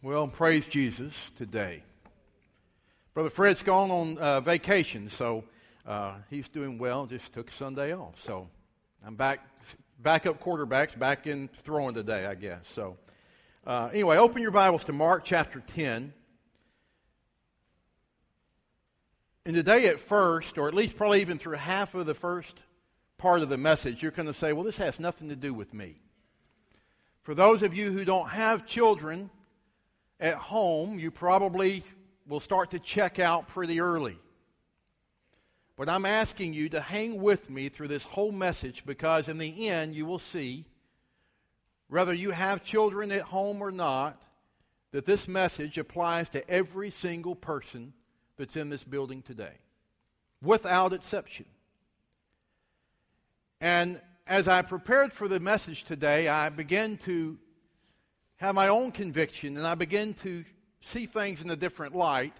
Well, praise Jesus today. Brother Fred's gone on uh, vacation, so uh, he's doing well. Just took Sunday off, so I'm back, backup quarterbacks, back in throwing today, I guess. So, uh, anyway, open your Bibles to Mark chapter 10. And today, at first, or at least probably even through half of the first part of the message, you're going to say, "Well, this has nothing to do with me." For those of you who don't have children at home, you probably will start to check out pretty early. But I'm asking you to hang with me through this whole message because in the end you will see, whether you have children at home or not, that this message applies to every single person that's in this building today, without exception. And as I prepared for the message today, I began to have my own conviction and I begin to see things in a different light.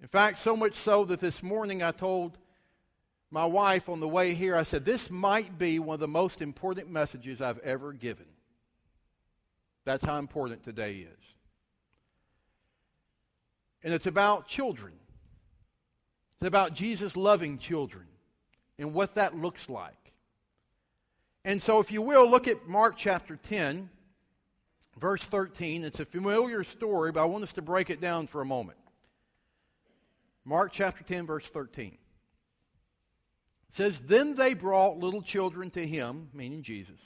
In fact, so much so that this morning I told my wife on the way here, I said, This might be one of the most important messages I've ever given. That's how important today is. And it's about children. It's about Jesus loving children and what that looks like. And so, if you will, look at Mark chapter 10 verse 13. It's a familiar story, but I want us to break it down for a moment. Mark chapter 10, verse 13. It says, Then they brought little children to him, meaning Jesus,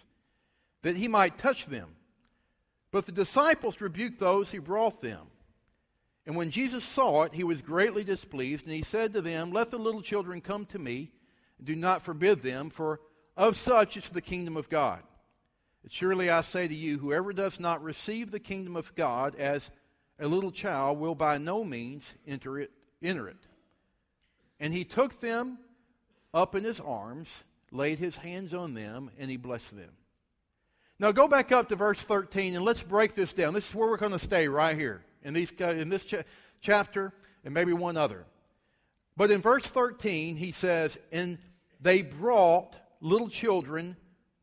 that he might touch them. But the disciples rebuked those who brought them. And when Jesus saw it, he was greatly displeased, and he said to them, Let the little children come to me, and do not forbid them, for of such is the kingdom of God. Surely I say to you, whoever does not receive the kingdom of God as a little child will by no means enter it. Enter it. And he took them up in his arms, laid his hands on them, and he blessed them. Now go back up to verse 13 and let's break this down. This is where we're going to stay right here in, these, uh, in this ch- chapter and maybe one other. But in verse 13, he says, And they brought little children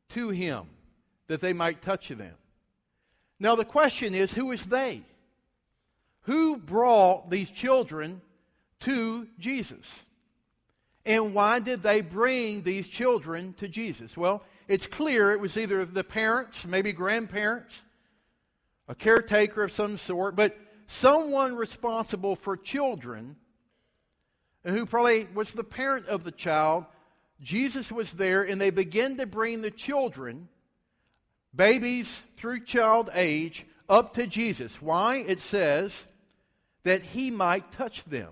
to him that they might touch them. Now, the question is who is they? Who brought these children to Jesus? And why did they bring these children to Jesus? Well, it's clear it was either the parents, maybe grandparents, a caretaker of some sort, but someone responsible for children and who probably was the parent of the child. Jesus was there, and they began to bring the children babies through child age up to Jesus. Why? It says that he might touch them.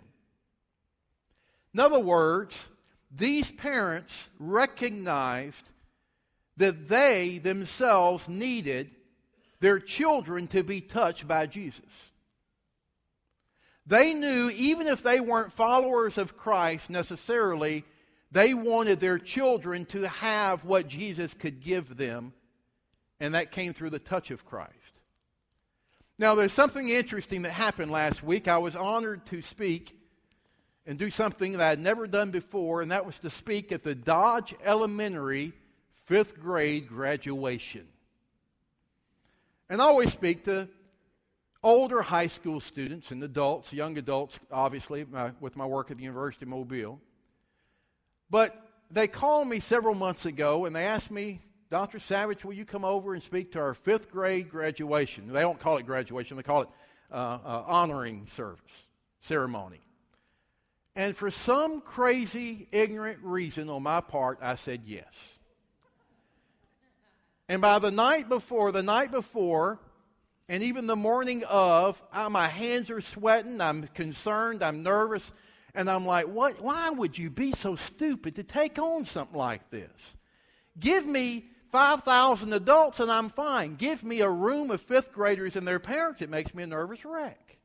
In other words, these parents recognized that they themselves needed their children to be touched by Jesus. They knew, even if they weren't followers of Christ necessarily, they wanted their children to have what Jesus could give them and that came through the touch of Christ. Now, there's something interesting that happened last week. I was honored to speak and do something that I had never done before, and that was to speak at the Dodge Elementary fifth grade graduation. And I always speak to older high school students and adults, young adults, obviously, my, with my work at the University of Mobile. But they called me several months ago and they asked me Dr. Savage, will you come over and speak to our fifth grade graduation? They don't call it graduation, they call it uh, uh, honoring service, ceremony. And for some crazy, ignorant reason on my part, I said yes. And by the night before, the night before, and even the morning of, I, my hands are sweating, I'm concerned, I'm nervous, and I'm like, what, why would you be so stupid to take on something like this? Give me 5,000 adults and I'm fine. Give me a room of fifth graders and their parents, it makes me a nervous wreck.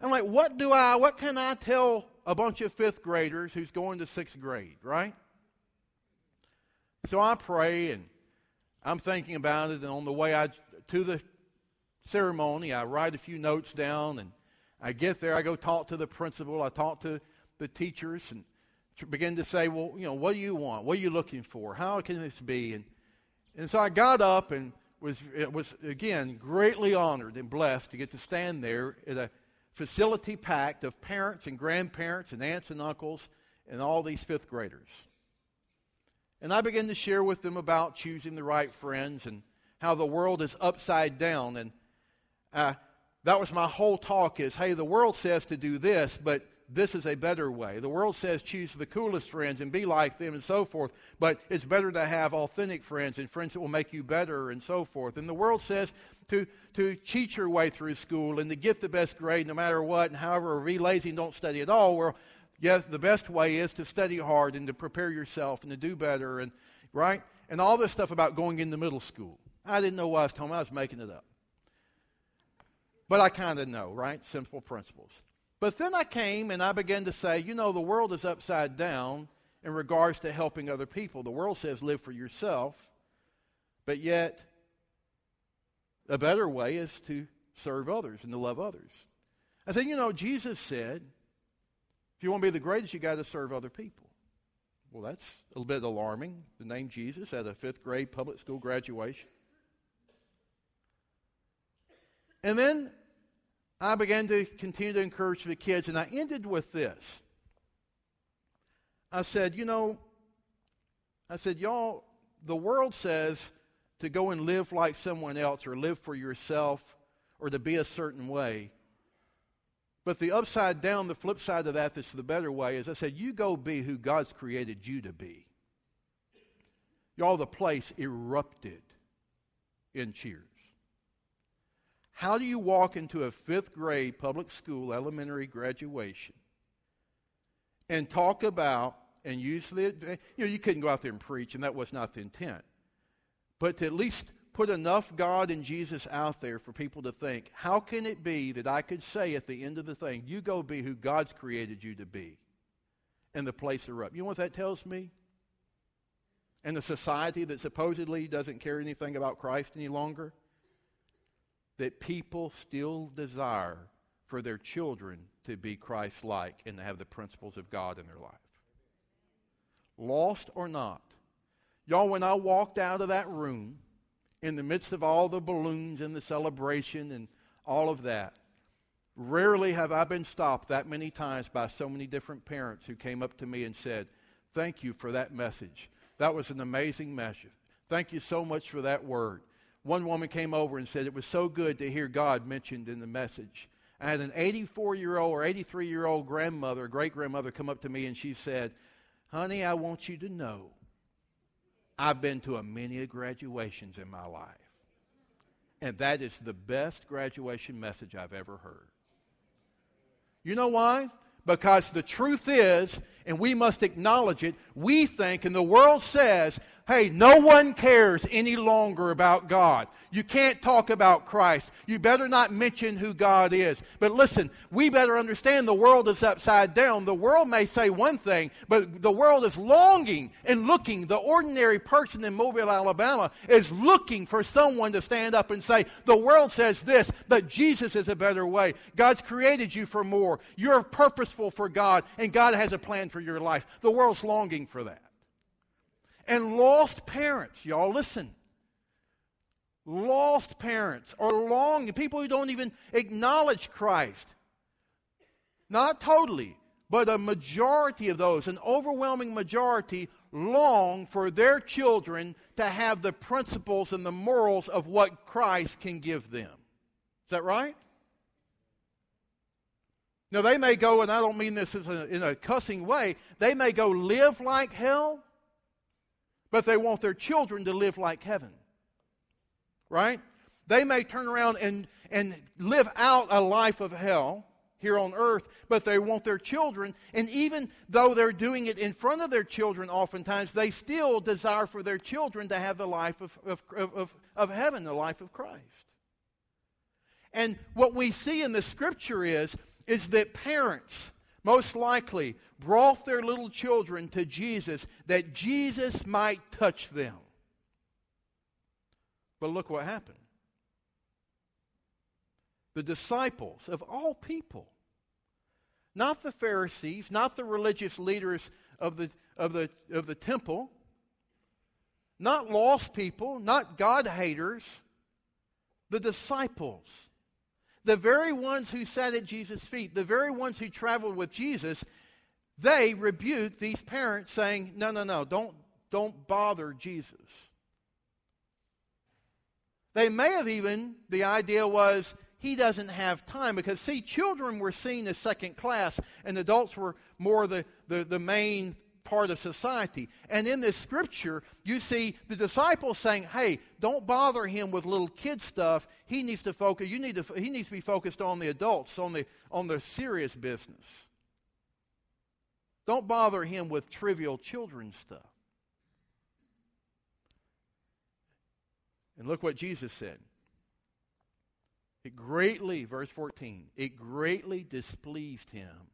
I'm like, what do I, what can I tell a bunch of fifth graders who's going to sixth grade, right? So I pray and I'm thinking about it, and on the way I, to the ceremony, I write a few notes down, and I get there, I go talk to the principal, I talk to the teachers, and begin to say, well, you know, what do you want? What are you looking for? How can this be? And, and so I got up and was, was again greatly honored and blessed to get to stand there at a facility packed of parents and grandparents and aunts and uncles and all these fifth graders. And I began to share with them about choosing the right friends and how the world is upside down. And uh, that was my whole talk is, hey, the world says to do this, but this is a better way. The world says choose the coolest friends and be like them and so forth, but it's better to have authentic friends and friends that will make you better and so forth. And the world says to, to cheat your way through school and to get the best grade no matter what, and however, be lazy and don't study at all. Well, yes, the best way is to study hard and to prepare yourself and to do better, and right? And all this stuff about going into middle school. I didn't know what I was talking about. I was making it up. But I kind of know, right? Simple principles. But then I came and I began to say, you know, the world is upside down in regards to helping other people. The world says live for yourself, but yet a better way is to serve others and to love others. I said, you know, Jesus said, if you want to be the greatest, you got to serve other people. Well, that's a little bit alarming. The name Jesus at a fifth grade public school graduation. And then I began to continue to encourage the kids, and I ended with this. I said, you know, I said, y'all, the world says to go and live like someone else or live for yourself or to be a certain way. But the upside down, the flip side of that, that's the better way, is I said, you go be who God's created you to be. Y'all, the place erupted in cheers. How do you walk into a fifth grade public school elementary graduation and talk about and use the, you know, you couldn't go out there and preach, and that was not the intent. But to at least put enough God and Jesus out there for people to think, how can it be that I could say at the end of the thing, you go be who God's created you to be? And the place erupt. You know what that tells me? And the society that supposedly doesn't care anything about Christ any longer? That people still desire for their children to be Christ like and to have the principles of God in their life. Lost or not. Y'all, when I walked out of that room in the midst of all the balloons and the celebration and all of that, rarely have I been stopped that many times by so many different parents who came up to me and said, Thank you for that message. That was an amazing message. Thank you so much for that word. One woman came over and said it was so good to hear God mentioned in the message. I had an 84 year old or 83 year old grandmother, great grandmother, come up to me and she said, Honey, I want you to know I've been to a many graduations in my life. And that is the best graduation message I've ever heard. You know why? Because the truth is, and we must acknowledge it, we think, and the world says, hey, no one cares any longer about God. You can't talk about Christ. You better not mention who God is. But listen, we better understand the world is upside down. The world may say one thing, but the world is longing and looking. The ordinary person in Mobile, Alabama is looking for someone to stand up and say, the world says this, but Jesus is a better way. God's created you for more. You're purposeful for God, and God has a plan for your life. The world's longing for that. And lost parents, y'all listen. Lost parents are long, people who don't even acknowledge Christ. Not totally, but a majority of those, an overwhelming majority, long for their children to have the principles and the morals of what Christ can give them. Is that right? Now, they may go, and I don't mean this a, in a cussing way, they may go live like hell, but they want their children to live like heaven. Right? They may turn around and, and live out a life of hell here on earth, but they want their children, and even though they're doing it in front of their children oftentimes, they still desire for their children to have the life of, of, of, of heaven, the life of Christ. And what we see in the scripture is, is that parents, most likely, brought their little children to Jesus that Jesus might touch them. But look what happened. The disciples of all people, not the Pharisees, not the religious leaders of the, of the, of the temple, not lost people, not God haters, the disciples, the very ones who sat at Jesus' feet, the very ones who traveled with Jesus, they rebuked these parents saying, No, no, no, don't, don't bother Jesus. They may have even, the idea was, he doesn't have time because, see, children were seen as second class and adults were more the, the, the main part of society. And in this scripture, you see the disciples saying, "Hey, don't bother him with little kid stuff. He needs to focus. You need to. He needs to be focused on the adults, on the on the serious business. Don't bother him with trivial children stuff." And look what Jesus said. It greatly, verse 14, it greatly displeased him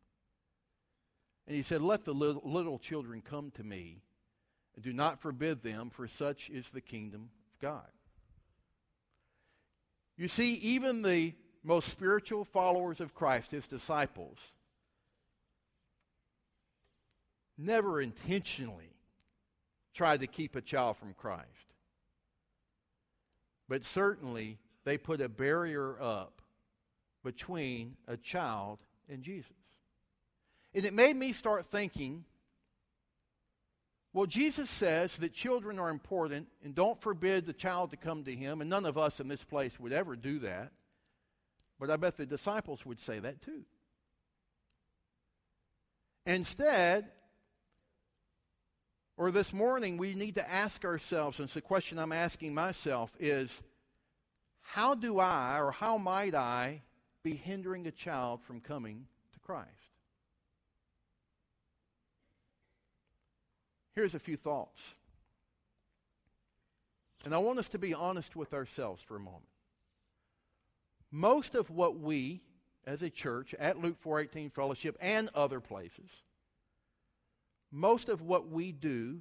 and he said, Let the little, children come to me, and do not forbid them, for such is the kingdom of God. You see, even the most spiritual followers of Christ, his disciples, never intentionally tried to keep a child from Christ. But certainly, they put a barrier up between a child and Jesus. And it made me start thinking well, Jesus says that children are important and don't forbid the child to come to him, and none of us in this place would ever do that. But I bet the disciples would say that too. Instead, or this morning, we need to ask ourselves, and it's the question I'm asking myself is how do I, or how might I, be hindering a child from coming to Christ? Here's a few thoughts. And I want us to be honest with ourselves for a moment. Most of what we as a church at Luke 418 Fellowship and other places, most of what we do,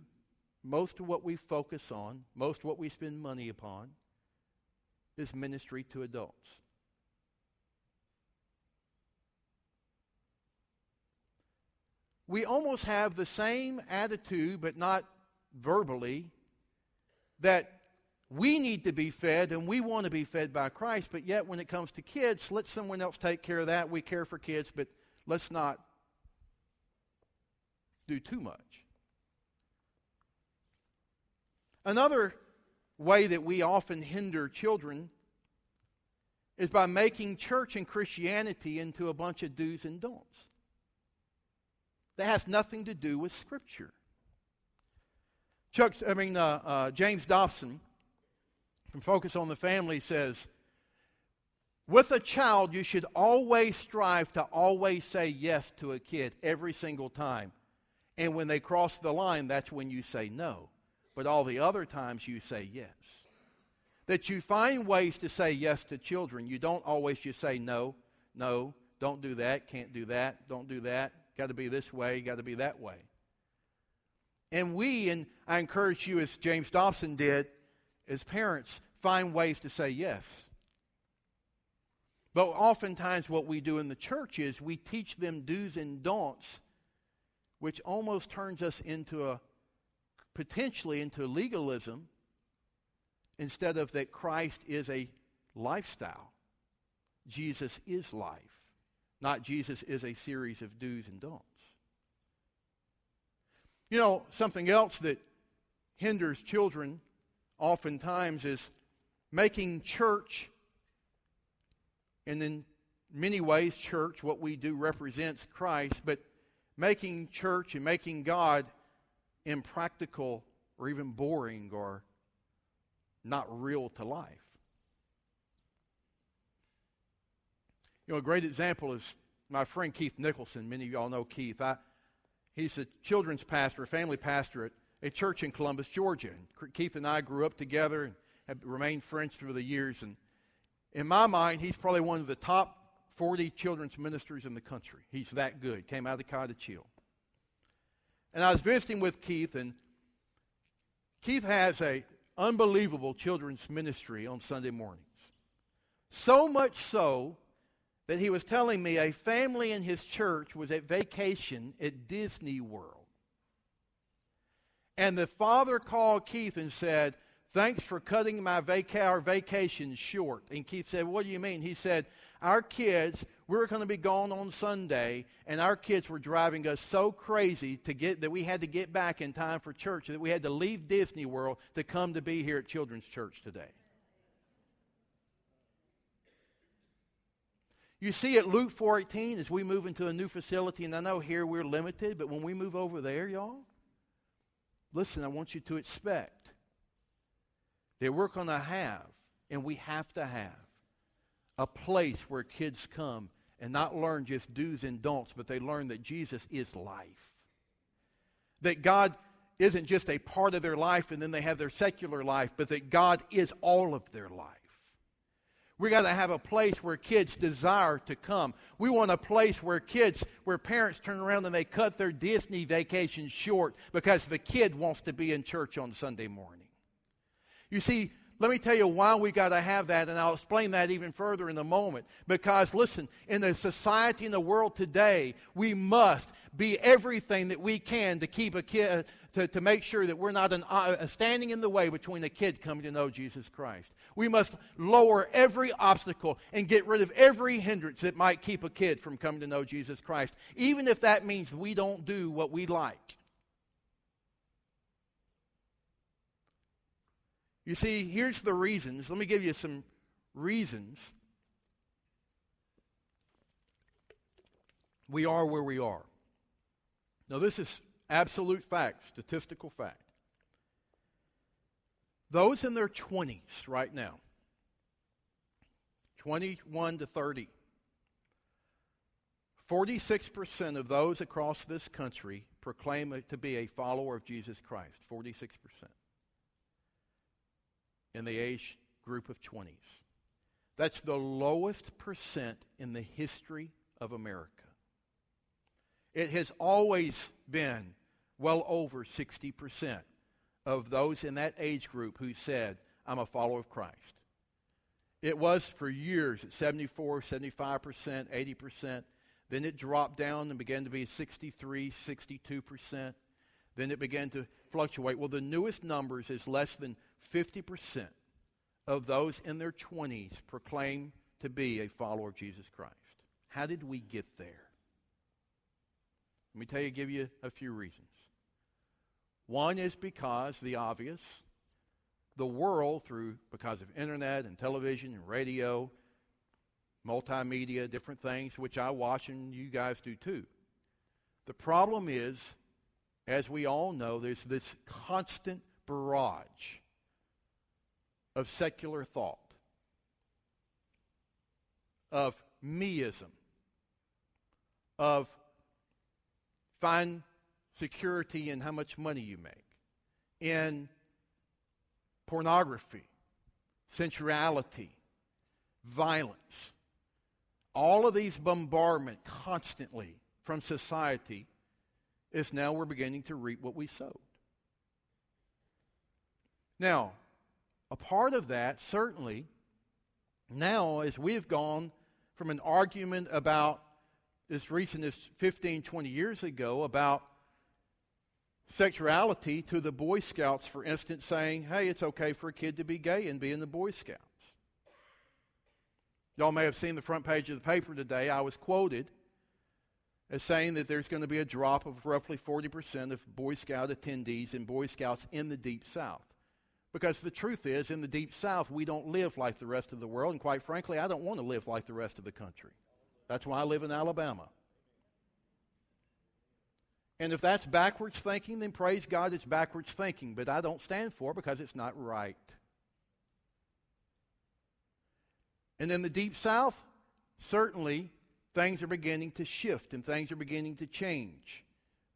most of what we focus on, most of what we spend money upon is ministry to adults. We almost have the same attitude, but not verbally, that we need to be fed and we want to be fed by Christ, but yet when it comes to kids, let someone else take care of that. We care for kids, but let's not do too much. Another way that we often hinder children is by making church and Christianity into a bunch of do's and don'ts that has nothing to do with Scripture. Chuck, I mean, uh, uh, James Dobson from Focus on the Family says, with a child, you should always strive to always say yes to a kid every single time. And when they cross the line, that's when you say no. But all the other times, you say yes. That you find ways to say yes to children. You don't always just say no, no, don't do that, can't do that, don't do that, got to be this way, got to be that way. And we, and I encourage you, as James Dobson did, as parents, find ways to say yes. But oftentimes, what we do in the church is we teach them do's and don'ts, which almost turns us into a potentially into legalism instead of that Christ is a lifestyle. Jesus is life not Jesus is a series of do's and don'ts. You know, something else that hinders children oftentimes is making church, and in many ways, church, what we do represents Christ, but making church and making God impractical or even boring or not real to life. You know, a great example is my friend Keith Nicholson. Many of y'all know Keith. I, he's a children's pastor, a family pastor at a church in Columbus, Georgia. And Keith and I grew up together and have remained friends through the years. And in my mind, he's probably one of the top 40 children's ministers in the country. He's that good. Came out of the Cottage Hill. And I was visiting with Keith, and Keith has a unbelievable children's ministry on Sunday mornings. So much so that he was telling me a family in his church was at vacation at Disney World. And the father called Keith and said, Thanks for cutting my vaca- our vacation short. And Keith said, What do you mean? He said, Our kids, we were going to be gone on Sunday, and our kids were driving us so crazy to get that we had to get back in time for church, that we had to leave Disney World to come to be here at Children's Church today. You see at Luke 4:18 as we move into a new facility, and I know here we're limited, but when we move over there, y'all, listen, I want you to expect that we're going to have, and we have to have, a place where kids come and not learn just do's and don'ts, but they learn that Jesus is life. That God isn't just a part of their life and then they have their secular life, but that God is all of their life. We got to have a place where kids desire to come. We want a place where kids, where parents turn around and they cut their Disney vacation short because the kid wants to be in church on Sunday morning. You see, let me tell you why we got to have that, and I'll explain that even further in a moment. Because, listen, in the society in the world today, we must be everything that we can to keep a kid, to, to make sure that we're not an, uh, standing in the way between a kid coming to know Jesus Christ. We must lower every obstacle and get rid of every hindrance that might keep a kid from coming to know Jesus Christ, even if that means we don't do what we like. You see, here's the reasons. Let me give you some reasons we are where we are. Now, this is absolute fact, statistical fact. Those in their 20s right now, 21 to 30, 46% of those across this country proclaim to be a follower of Jesus Christ. 46% in the age group of 20s. That's the lowest percent in the history of America. It has always been well over 60% of those in that age group who said, I'm a follower of Christ. It was for years at 74, 75%, 80%. Then it dropped down and began to be 63, 62%. Then it began to fluctuate. Well, the newest numbers is less than 50% of those in their 20s proclaim to be a follower of Jesus Christ. How did we get there? Let me tell you, give you a few reasons. One is because the obvious, the world through because of internet and television and radio, multimedia, different things, which I watch and you guys do too. The problem is, as we all know, there's this constant barrage of secular thought, of meism, of find security in how much money you make, in pornography, sensuality, violence. All of these bombardment constantly from society is now we're beginning to reap what we sowed. Now, a part of that, certainly, now as we've gone from an argument about as recent as 15, 20 years ago about sexuality to the Boy Scouts, for instance, saying, hey, it's okay for a kid to be gay and be in the Boy Scouts. Y'all may have seen the front page of the paper today. I was quoted as saying that there's going to be a drop of roughly 40% of Boy Scout attendees and Boy Scouts in the Deep South. Because the truth is, in the Deep South, we don't live like the rest of the world, and quite frankly, I don't want to live like the rest of the country. That's why I live in Alabama. And if that's backwards thinking, then praise God it's backwards thinking, but I don't stand for it because it's not right. And in the Deep South, certainly things are beginning to shift and things are beginning to change.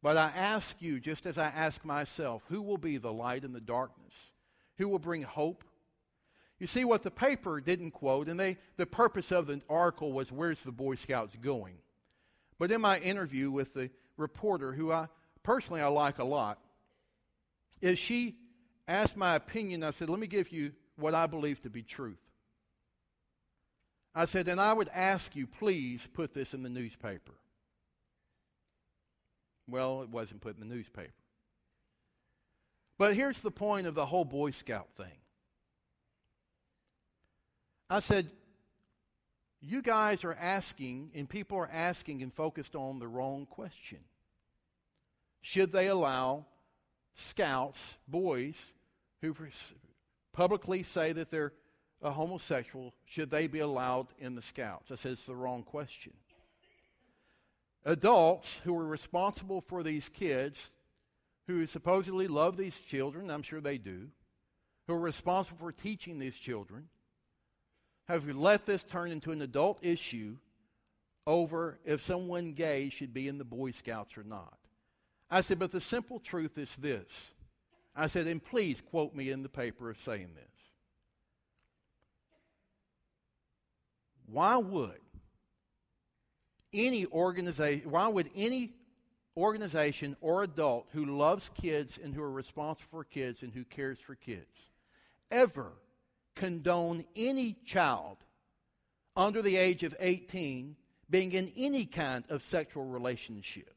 But I ask you, just as I ask myself, who will be the light in the darkness? Who will bring hope? You see what the paper didn't quote, and they, the purpose of the article was where's the Boy Scouts going? But in my interview with the reporter who I personally I like a lot. Is she asked my opinion, I said, "Let me give you what I believe to be truth." I said, "And I would ask you, please put this in the newspaper." Well, it wasn't put in the newspaper. But here's the point of the whole Boy Scout thing. I said, you guys are asking, and people are asking and focused on the wrong question. Should they allow scouts, boys, who publicly say that they're a homosexual, should they be allowed in the scouts? I said it's the wrong question. Adults who are responsible for these kids, who supposedly love these children, I'm sure they do, who are responsible for teaching these children, have we let this turn into an adult issue over if someone gay should be in the Boy Scouts or not. I said, but the simple truth is this. I said, and please quote me in the paper of saying this. Why would any organization, why would any organization or adult who loves kids and who are responsible for kids and who cares for kids ever condone any child under the age of 18 being in any kind of sexual relationship?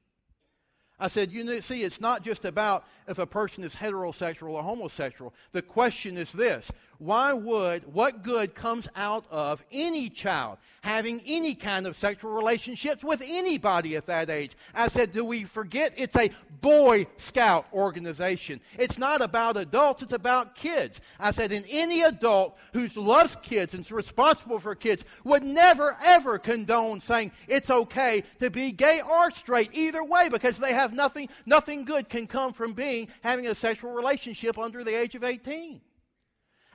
I said, you know, see, it's not just about if a person is heterosexual or homosexual. The question is this why would, what good comes out of any child having any kind of sexual relationships with anybody at that age? I said, do we forget it's a Boy Scout organization? It's not about adults, it's about kids. I said, and any adult who loves kids and is responsible for kids would never, ever condone saying it's okay to be gay or straight, either way, because they have nothing, nothing good can come from being, having a sexual relationship under the age of 18.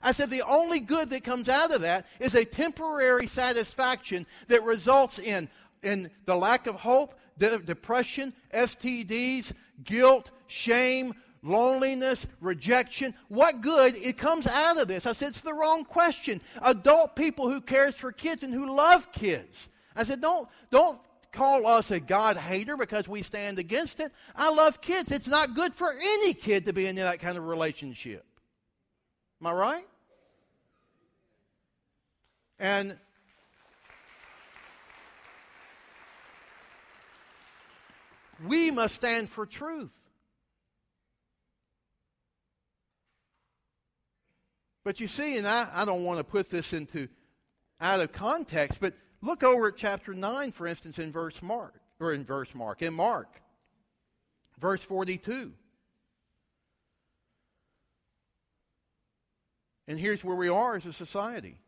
I said the only good that comes out of that is a temporary satisfaction that results in, in the lack of hope, de- depression, STDs, guilt, shame, loneliness, rejection. What good it comes out of this? I said it's the wrong question. Adult people who cares for kids and who love kids. I said don't don't call us a God hater because we stand against it. I love kids. It's not good for any kid to be in that kind of relationship. Am I right? And we must stand for truth. But you see, and I, I don't want to put this into out of context, but look over at chapter 9, for instance, in verse Mark, or in verse Mark, in Mark, verse 42. And here's where we are as a society.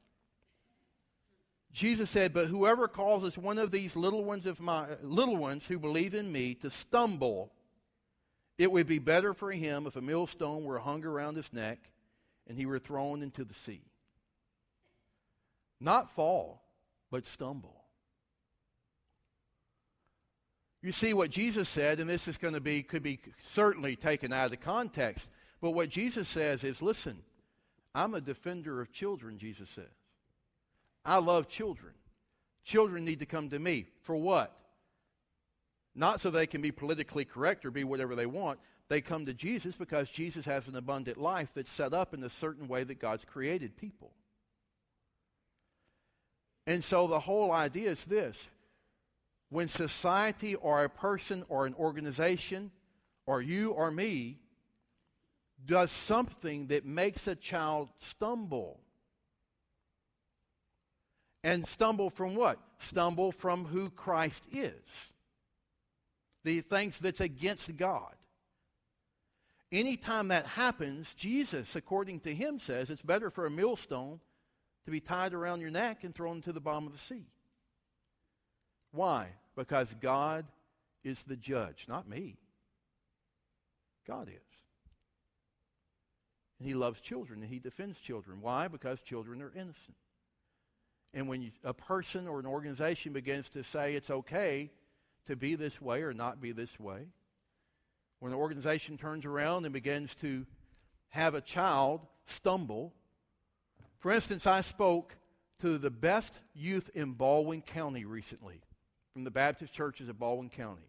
Jesus said, But whoever causes one of these little ones of my little ones who believe in me to stumble, it would be better for him if a millstone were hung around his neck and he were thrown into the sea. Not fall, but stumble. You see what Jesus said, and this is going to be, could be certainly taken out of context, but what Jesus says is listen, I'm a defender of children, Jesus says. I love children. Children need to come to me. For what? Not so they can be politically correct or be whatever they want. They come to Jesus because Jesus has an abundant life that's set up in a certain way that God's created people. And so the whole idea is this when society or a person or an organization or you or me does something that makes a child stumble, and stumble from what? Stumble from who Christ is. The things that's against God. Anytime that happens, Jesus, according to him, says it's better for a millstone to be tied around your neck and thrown into the bottom of the sea. Why? Because God is the judge, not me. God is. And he loves children and he defends children. Why? Because children are innocent. And when you, a person or an organization begins to say it's okay to be this way or not be this way, when an organization turns around and begins to have a child stumble, for instance, I spoke to the best youth in Baldwin County recently from the Baptist churches of Baldwin County.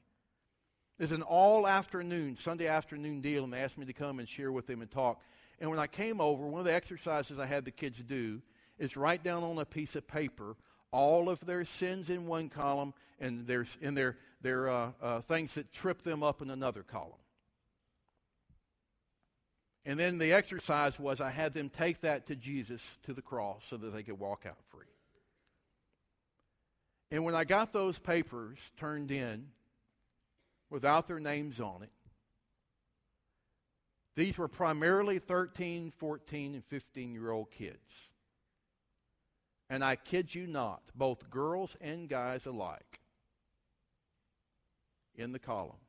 It's an all afternoon, Sunday afternoon deal, and they asked me to come and share with them and talk. And when I came over, one of the exercises I had the kids do is write down on a piece of paper all of their sins in one column and their, in their, their uh, uh, things that trip them up in another column. And then the exercise was I had them take that to Jesus to the cross so that they could walk out free. And when I got those papers turned in without their names on it, these were primarily 13, 14, and 15 year old kids. And I kid you not, both girls and guys alike in the column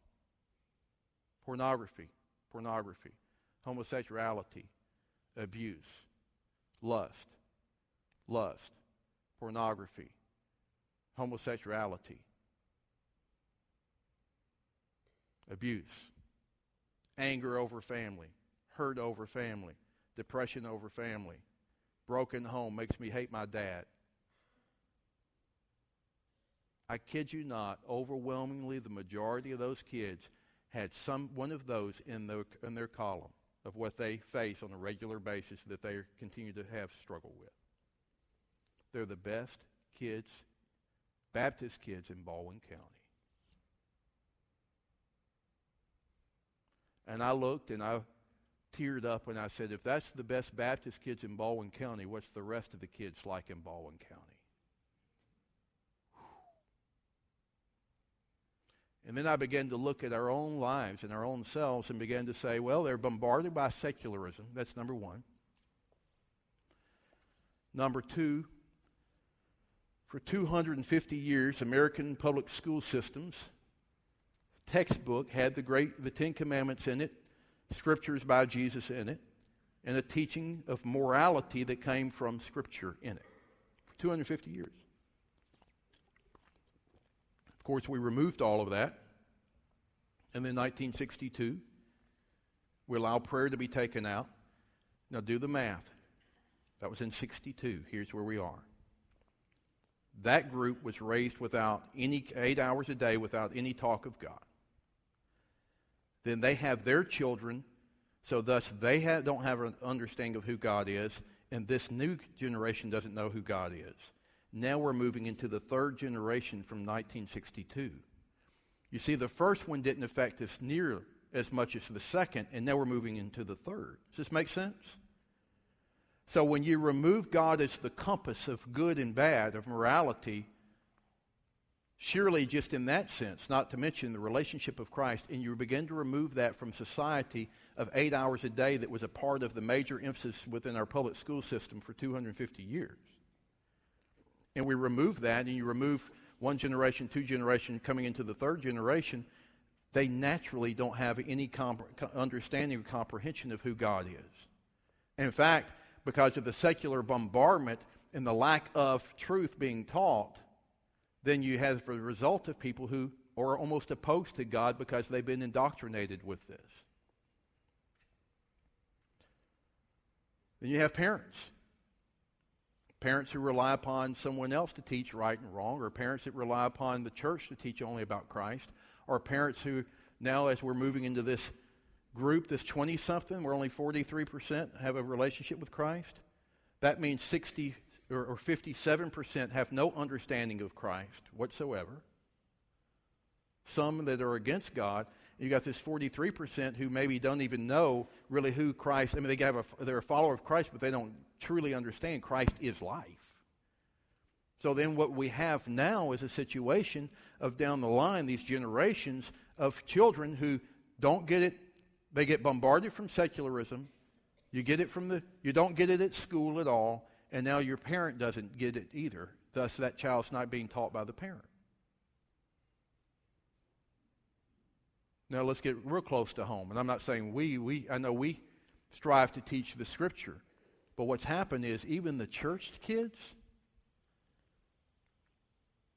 pornography, pornography, homosexuality, abuse, lust, lust, pornography, homosexuality, abuse, anger over family, hurt over family, depression over family, broken home makes me hate my dad. I kid you not, overwhelmingly the majority of those kids had some one of those in their, in their column of what they face on a regular basis that they continue to have struggle with. They're the best kids, Baptist kids in Baldwin County. And I looked and I teared up and I said, if that's the best Baptist kids in Baldwin County, what's the rest of the kids like in Baldwin County? And then I began to look at our own lives and our own selves and began to say, well, they're bombarded by secularism. That's number one. Number two, for 250 years, American public school systems textbook had the great the Ten Commandments in it, scriptures by Jesus in it, and a teaching of morality that came from Scripture in it for 250 years. Of course, we removed all of that. And then 1962, we allowed prayer to be taken out. Now do the math. That was in 62. Here's where we are. That group was raised without any eight hours a day without any talk of God. Then they have their children, so thus they don't have an understanding of who God is, and this new generation doesn't know who God is. Now we're moving into the third generation from 1962. You see, the first one didn't affect us near as much as the second, and now we're moving into the third. Does this make sense? So when you remove God as the compass of good and bad, of morality, surely just in that sense, not to mention the relationship of Christ, and you begin to remove that from society of eight hours a day that was a part of the major emphasis within our public school system for 250 years. And we remove that, and you remove one generation, two generation, coming into the third generation, they naturally don't have any understanding or comprehension of who God is. In fact, because of the secular bombardment and the lack of truth being taught, then you have the result of people who are almost opposed to God because they've been indoctrinated with this. Then you have parents parents who rely upon someone else to teach right and wrong, or parents that rely upon the church to teach only about Christ, or parents who now, as we're moving into this group, this 20 something, where only 43% have a relationship with Christ, that means 60 or, or 57% have no understanding of Christ whatsoever. Some that are against God. You got this 43% who maybe don't even know really who Christ. I mean, they have a, they're a follower of Christ, but they don't truly understand Christ is life. So then, what we have now is a situation of down the line, these generations of children who don't get it. They get bombarded from secularism. You get it from the. You don't get it at school at all, and now your parent doesn't get it either. Thus, that child's not being taught by the parent. Now let's get real close to home. And I'm not saying we. We. I know we strive to teach the Scripture, but what's happened is even the church kids,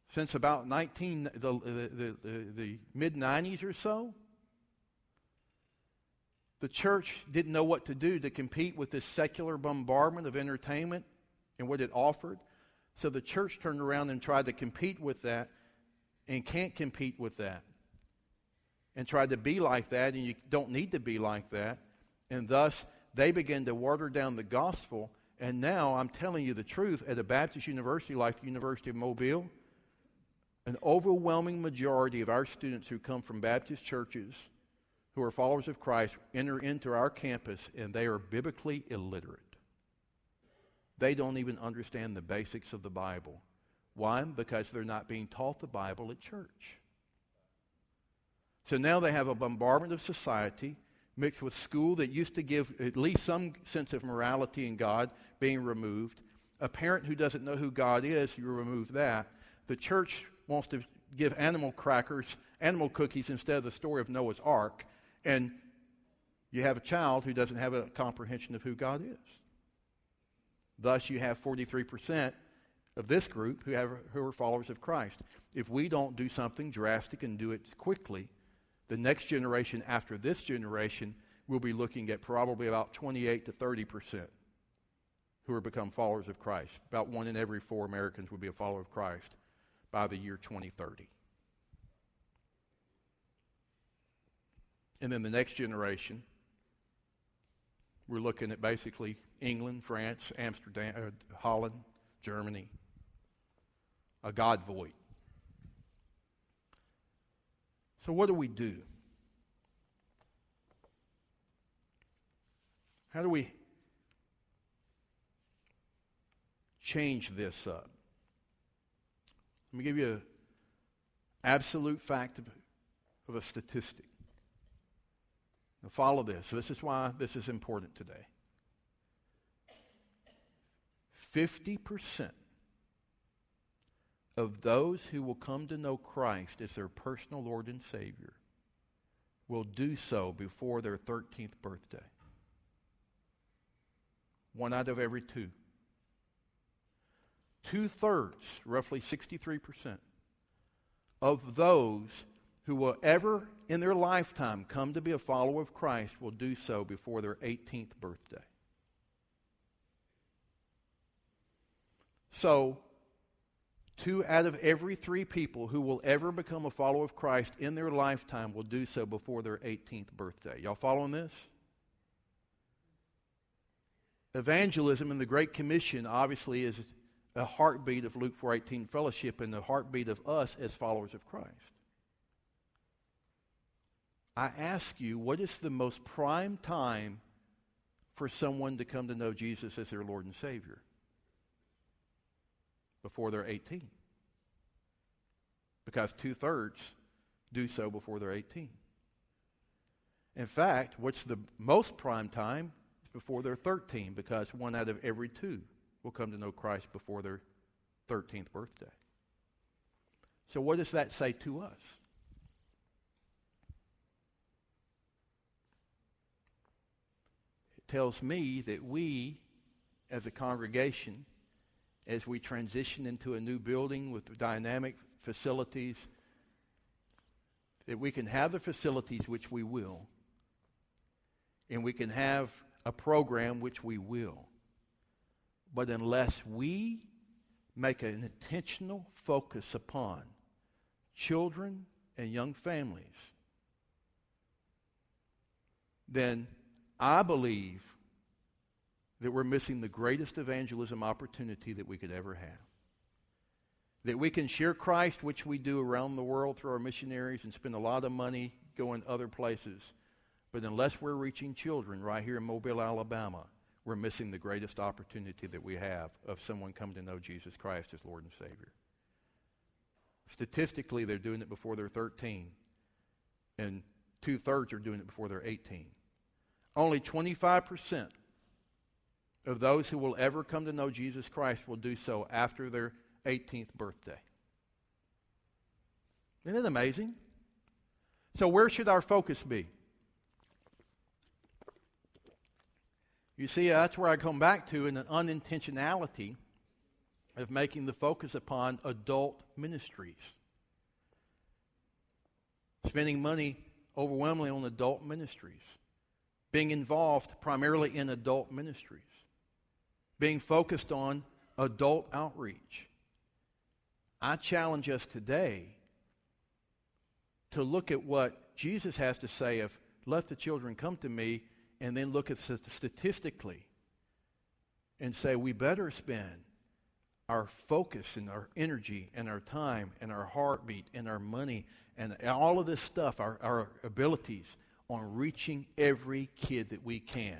since about 19, the, the, the, the mid 90s or so, the church didn't know what to do to compete with this secular bombardment of entertainment and what it offered. So the church turned around and tried to compete with that and can't compete with that. And tried to be like that, and you don't need to be like that. And thus, they began to water down the gospel. And now I'm telling you the truth at a Baptist university like the University of Mobile, an overwhelming majority of our students who come from Baptist churches who are followers of Christ enter into our campus and they are biblically illiterate. They don't even understand the basics of the Bible. Why? Because they're not being taught the Bible at church. So now they have a bombardment of society mixed with school that used to give at least some sense of morality in God being removed. A parent who doesn't know who God is, you remove that. The church wants to give animal crackers, animal cookies instead of the story of Noah's Ark. And you have a child who doesn't have a comprehension of who God is. Thus, you have 43% of this group who, have, who are followers of Christ. If we don't do something drastic and do it quickly, the next generation after this generation will be looking at probably about 28 to 30% who will become followers of Christ. About one in every four Americans will be a follower of Christ by the year 2030. And then the next generation, we're looking at basically England, France, Amsterdam, uh, Holland, Germany, a God void. So, what do we do? How do we change this up? Let me give you an absolute fact of, of a statistic. Now, follow this. This is why this is important today. 50% of those who will come to know Christ as their personal Lord and Savior will do so before their 13th birthday. One out of every two. Two thirds, roughly 63%, of those who will ever in their lifetime come to be a follower of Christ will do so before their 18th birthday. So, two out of every three people who will ever become a follower of Christ in their lifetime will do so before their 18th birthday. Y'all following this? Evangelism and the Great Commission obviously is a heartbeat of Luke 4:18 fellowship and the heartbeat of us as followers of Christ. I ask you, what is the most prime time for someone to come to know Jesus as their Lord and Savior? Before they're 18. Because two thirds do so before they're 18. In fact, what's the most prime time? Is before they're 13, because one out of every two will come to know Christ before their 13th birthday. So, what does that say to us? It tells me that we, as a congregation, as we transition into a new building with dynamic facilities, that we can have the facilities which we will, and we can have a program which we will. But unless we make an intentional focus upon children and young families, then I believe that we're missing the greatest evangelism opportunity that we could ever have. That we can share Christ, which we do around the world through our missionaries and spend a lot of money going other places. But unless we're reaching children right here in Mobile, Alabama, we're missing the greatest opportunity that we have of someone coming to know Jesus Christ as Lord and Savior. Statistically, they're doing it before they're 13, and two thirds are doing it before they're 18. Only 25% of those who will ever come to know Jesus Christ will do so after their 18th birthday. Isn't it amazing? So, where should our focus be? You see, that's where I come back to in an unintentionality of making the focus upon adult ministries. Spending money overwhelmingly on adult ministries. Being involved primarily in adult ministries being focused on adult outreach. I challenge us today to look at what Jesus has to say of let the children come to me and then look at statistically and say we better spend our focus and our energy and our time and our heartbeat and our money and all of this stuff, our, our abilities, on reaching every kid that we can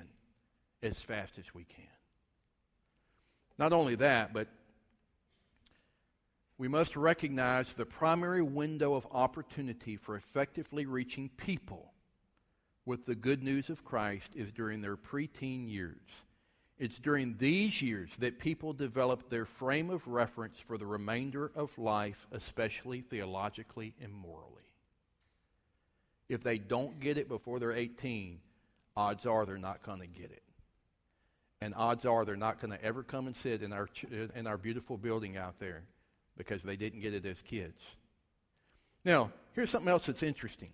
as fast as we can. Not only that, but we must recognize the primary window of opportunity for effectively reaching people with the good news of Christ is during their preteen years. It's during these years that people develop their frame of reference for the remainder of life, especially theologically and morally. If they don't get it before they're 18, odds are they're not going to get it. And odds are they're not going to ever come and sit in our, in our beautiful building out there because they didn't get it as kids. Now, here's something else that's interesting.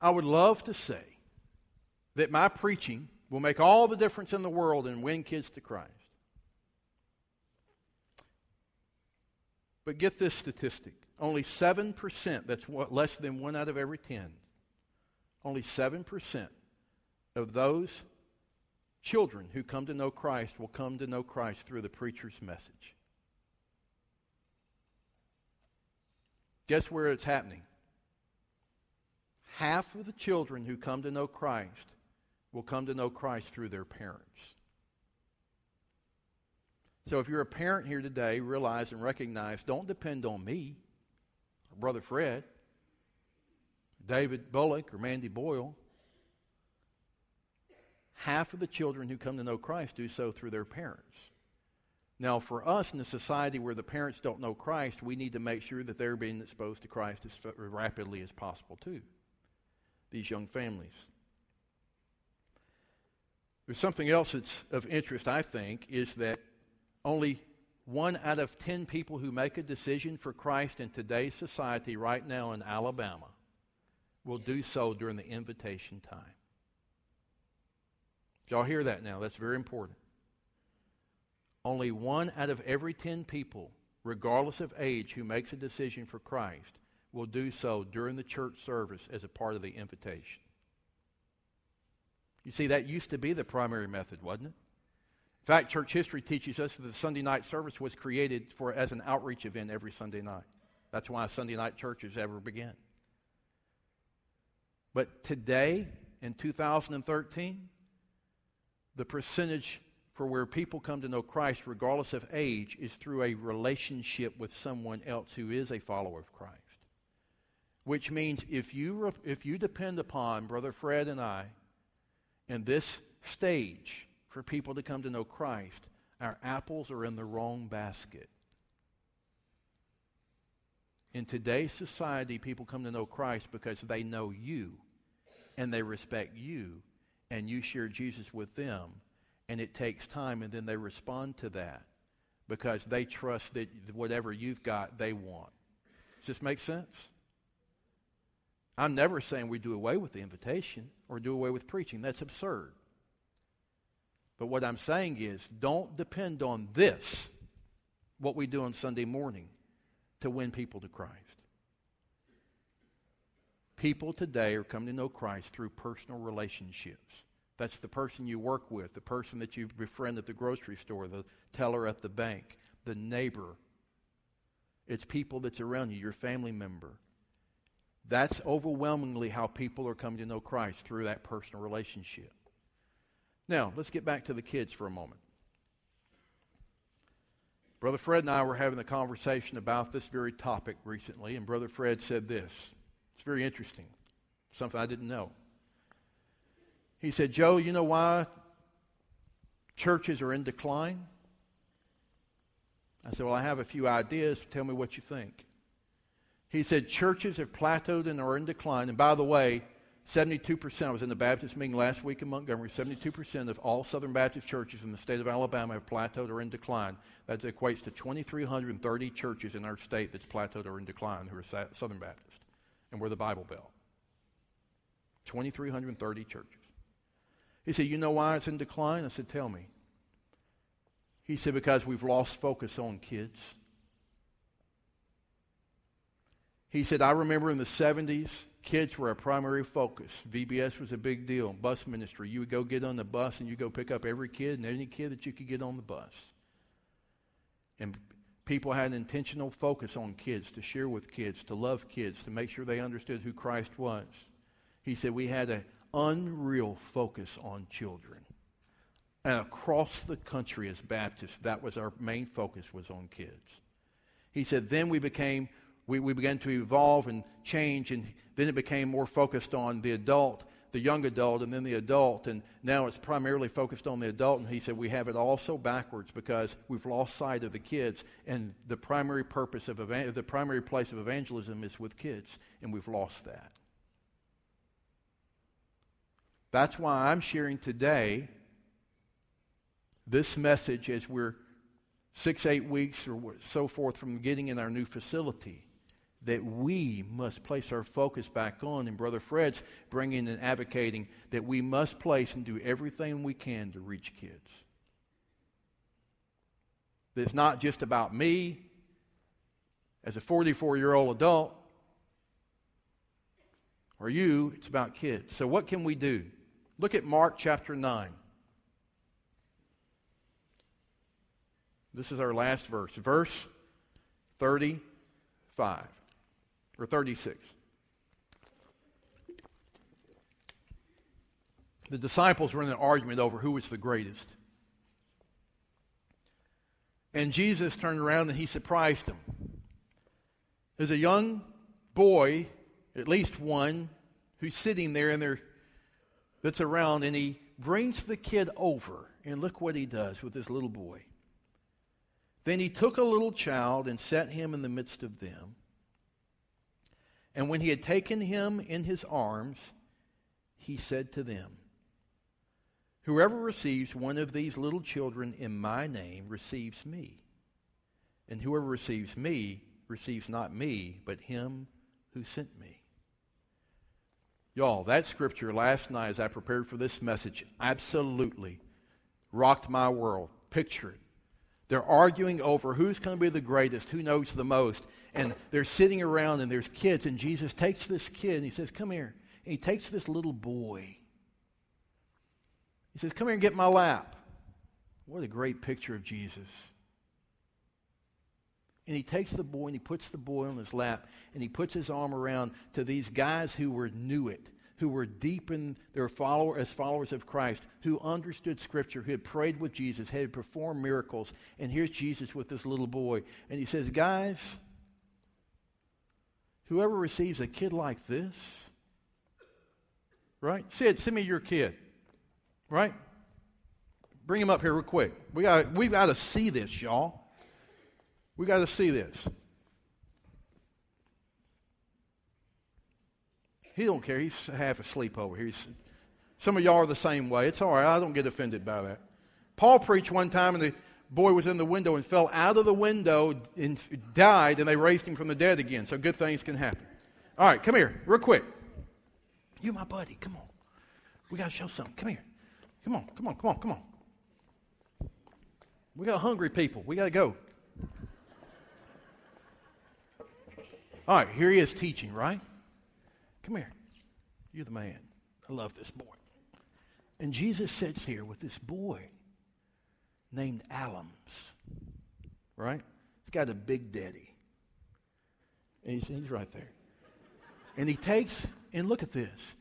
I would love to say that my preaching will make all the difference in the world and win kids to Christ. But get this statistic only 7%, that's what, less than one out of every 10, only 7% of those children who come to know Christ will come to know Christ through the preacher's message. Guess where it's happening? Half of the children who come to know Christ will come to know Christ through their parents. So if you're a parent here today, realize and recognize don't depend on me, or Brother Fred, David Bullock, or Mandy Boyle. Half of the children who come to know Christ do so through their parents. Now, for us in a society where the parents don't know Christ, we need to make sure that they're being exposed to Christ as rapidly as possible, too. These young families. There's something else that's of interest, I think, is that only one out of ten people who make a decision for Christ in today's society right now in Alabama will do so during the invitation time. Y'all hear that now? That's very important. Only one out of every ten people, regardless of age, who makes a decision for Christ will do so during the church service as a part of the invitation. You see, that used to be the primary method, wasn't it? In fact, church history teaches us that the Sunday night service was created for as an outreach event every Sunday night. That's why Sunday night churches ever began. But today, in 2013, the percentage for where people come to know Christ, regardless of age, is through a relationship with someone else who is a follower of Christ. Which means if you, if you depend upon Brother Fred and I in this stage for people to come to know Christ, our apples are in the wrong basket. In today's society, people come to know Christ because they know you and they respect you and you share Jesus with them, and it takes time, and then they respond to that because they trust that whatever you've got, they want. Does this make sense? I'm never saying we do away with the invitation or do away with preaching. That's absurd. But what I'm saying is don't depend on this, what we do on Sunday morning, to win people to Christ. People today are coming to know Christ through personal relationships. That's the person you work with, the person that you befriend at the grocery store, the teller at the bank, the neighbor. It's people that's around you, your family member. That's overwhelmingly how people are coming to know Christ through that personal relationship. Now, let's get back to the kids for a moment. Brother Fred and I were having a conversation about this very topic recently, and Brother Fred said this. Very interesting, something I didn't know. He said, Joe, you know why churches are in decline? I said, Well, I have a few ideas. Tell me what you think. He said, Churches have plateaued and are in decline. And by the way, 72%, I was in the Baptist meeting last week in Montgomery, 72% of all Southern Baptist churches in the state of Alabama have plateaued or in decline. That equates to 2,330 churches in our state that's plateaued or in decline who are Southern Baptist. And we're the Bible Belt. 2,330 churches. He said, You know why it's in decline? I said, Tell me. He said, Because we've lost focus on kids. He said, I remember in the 70s, kids were a primary focus. VBS was a big deal. Bus ministry. You would go get on the bus and you go pick up every kid and any kid that you could get on the bus. And people had an intentional focus on kids, to share with kids, to love kids, to make sure they understood who Christ was. He said we had an unreal focus on children. And across the country as Baptists, that was our main focus was on kids. He said then we became we, we began to evolve and change, and then it became more focused on the adult, the young adult, and then the adult, and now it's primarily focused on the adult. And he said we have it also backwards because we've lost sight of the kids, and the primary purpose of evan- the primary place of evangelism is with kids, and we've lost that. That's why I'm sharing today this message as we're six, eight weeks or so forth from getting in our new facility that we must place our focus back on. And Brother Fred's bringing and advocating that we must place and do everything we can to reach kids. That it's not just about me as a 44 year old adult or you, it's about kids. So, what can we do? Look at Mark chapter 9. This is our last verse, verse 35 or 36. The disciples were in an argument over who was the greatest. And Jesus turned around and he surprised them. There's a young boy, at least one, who's sitting there and there that's around, and he brings the kid over. And look what he does with this little boy. Then he took a little child and set him in the midst of them. And when he had taken him in his arms, he said to them, Whoever receives one of these little children in my name receives me. And whoever receives me receives not me, but him who sent me. Y'all, that scripture last night as I prepared for this message absolutely rocked my world. Picture it. They're arguing over who's going to be the greatest, who knows the most. And they're sitting around and there's kids and jesus takes this kid and he says come here. And he takes this little boy. He says come here and get my lap. What a great picture of jesus. And he takes the boy and he puts the boy on his lap and he puts his arm around to these guys who were knew it who were deep in their follower as followers of Christ, who understood Scripture, who had prayed with Jesus, had performed miracles. And here's Jesus with this little boy. And he says, Guys, Whoever receives a kid like this, right? Sid, send me your kid, right? Bring him up here real quick. We got we got to see this, y'all. We got to see this. He don't care. He's half asleep over here. He's, some of y'all are the same way. It's all right. I don't get offended by that. Paul preached one time, and the boy was in the window and fell out of the window and died, and they raised him from the dead again. So good things can happen. All right, come here, real quick. You, my buddy, come on. We got to show something. Come here. Come on, come on, come on, come on. We got hungry people. We got to go. All right, here he is teaching, right? Come here. You're the man. I love this boy. And Jesus sits here with this boy named Alums, right? He's got a big daddy. And he's, he's right there. And he takes, and look at this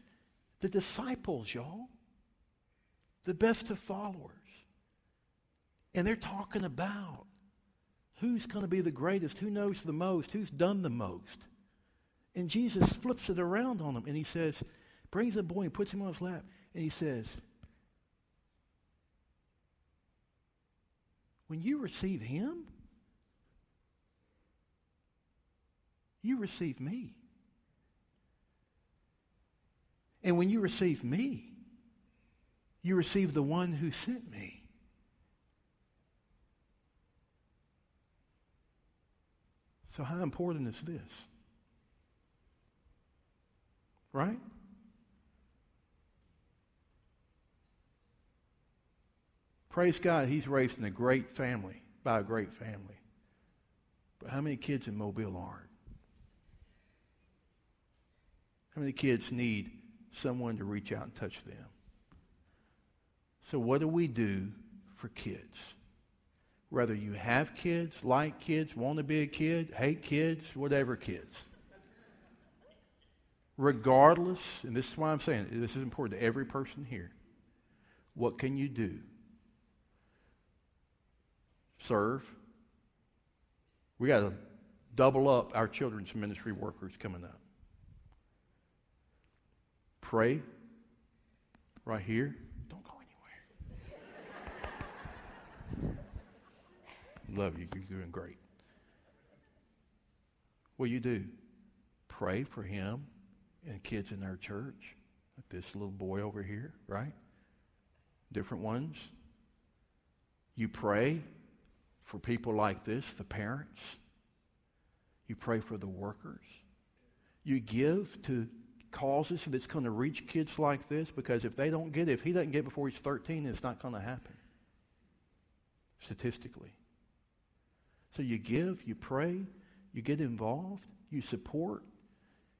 the disciples, y'all, the best of followers. And they're talking about who's going to be the greatest, who knows the most, who's done the most. And Jesus flips it around on him and he says, brings the boy and puts him on his lap, and he says, When you receive Him, you receive me. And when you receive me, you receive the one who sent me. So, how important is this? Right? Praise God, he's raised in a great family, by a great family. But how many kids in Mobile aren't? How many kids need someone to reach out and touch them? So, what do we do for kids? whether you have kids, like kids, want to be a kid, hate kids, whatever kids. Regardless, and this is why I'm saying this is important to every person here. What can you do? Serve. We got to double up our children's ministry workers coming up. Pray right here. Don't go anywhere. Love you. You're doing great. What you do? Pray for him and kids in our church, like this little boy over here, right? Different ones. You pray for people like this, the parents. You pray for the workers. You give to causes that's going to reach kids like this because if they don't get it, if he doesn't get it before he's 13, it's not going to happen statistically. So you give, you pray, you get involved, you support,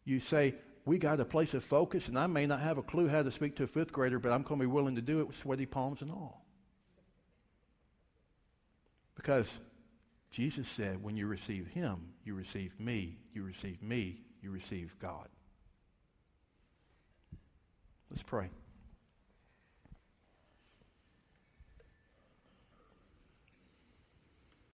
you say, we got a place of focus, and I may not have a clue how to speak to a fifth grader, but I'm going to be willing to do it with sweaty palms and all. Because Jesus said, when you receive him, you receive me. You receive me, you receive God. Let's pray.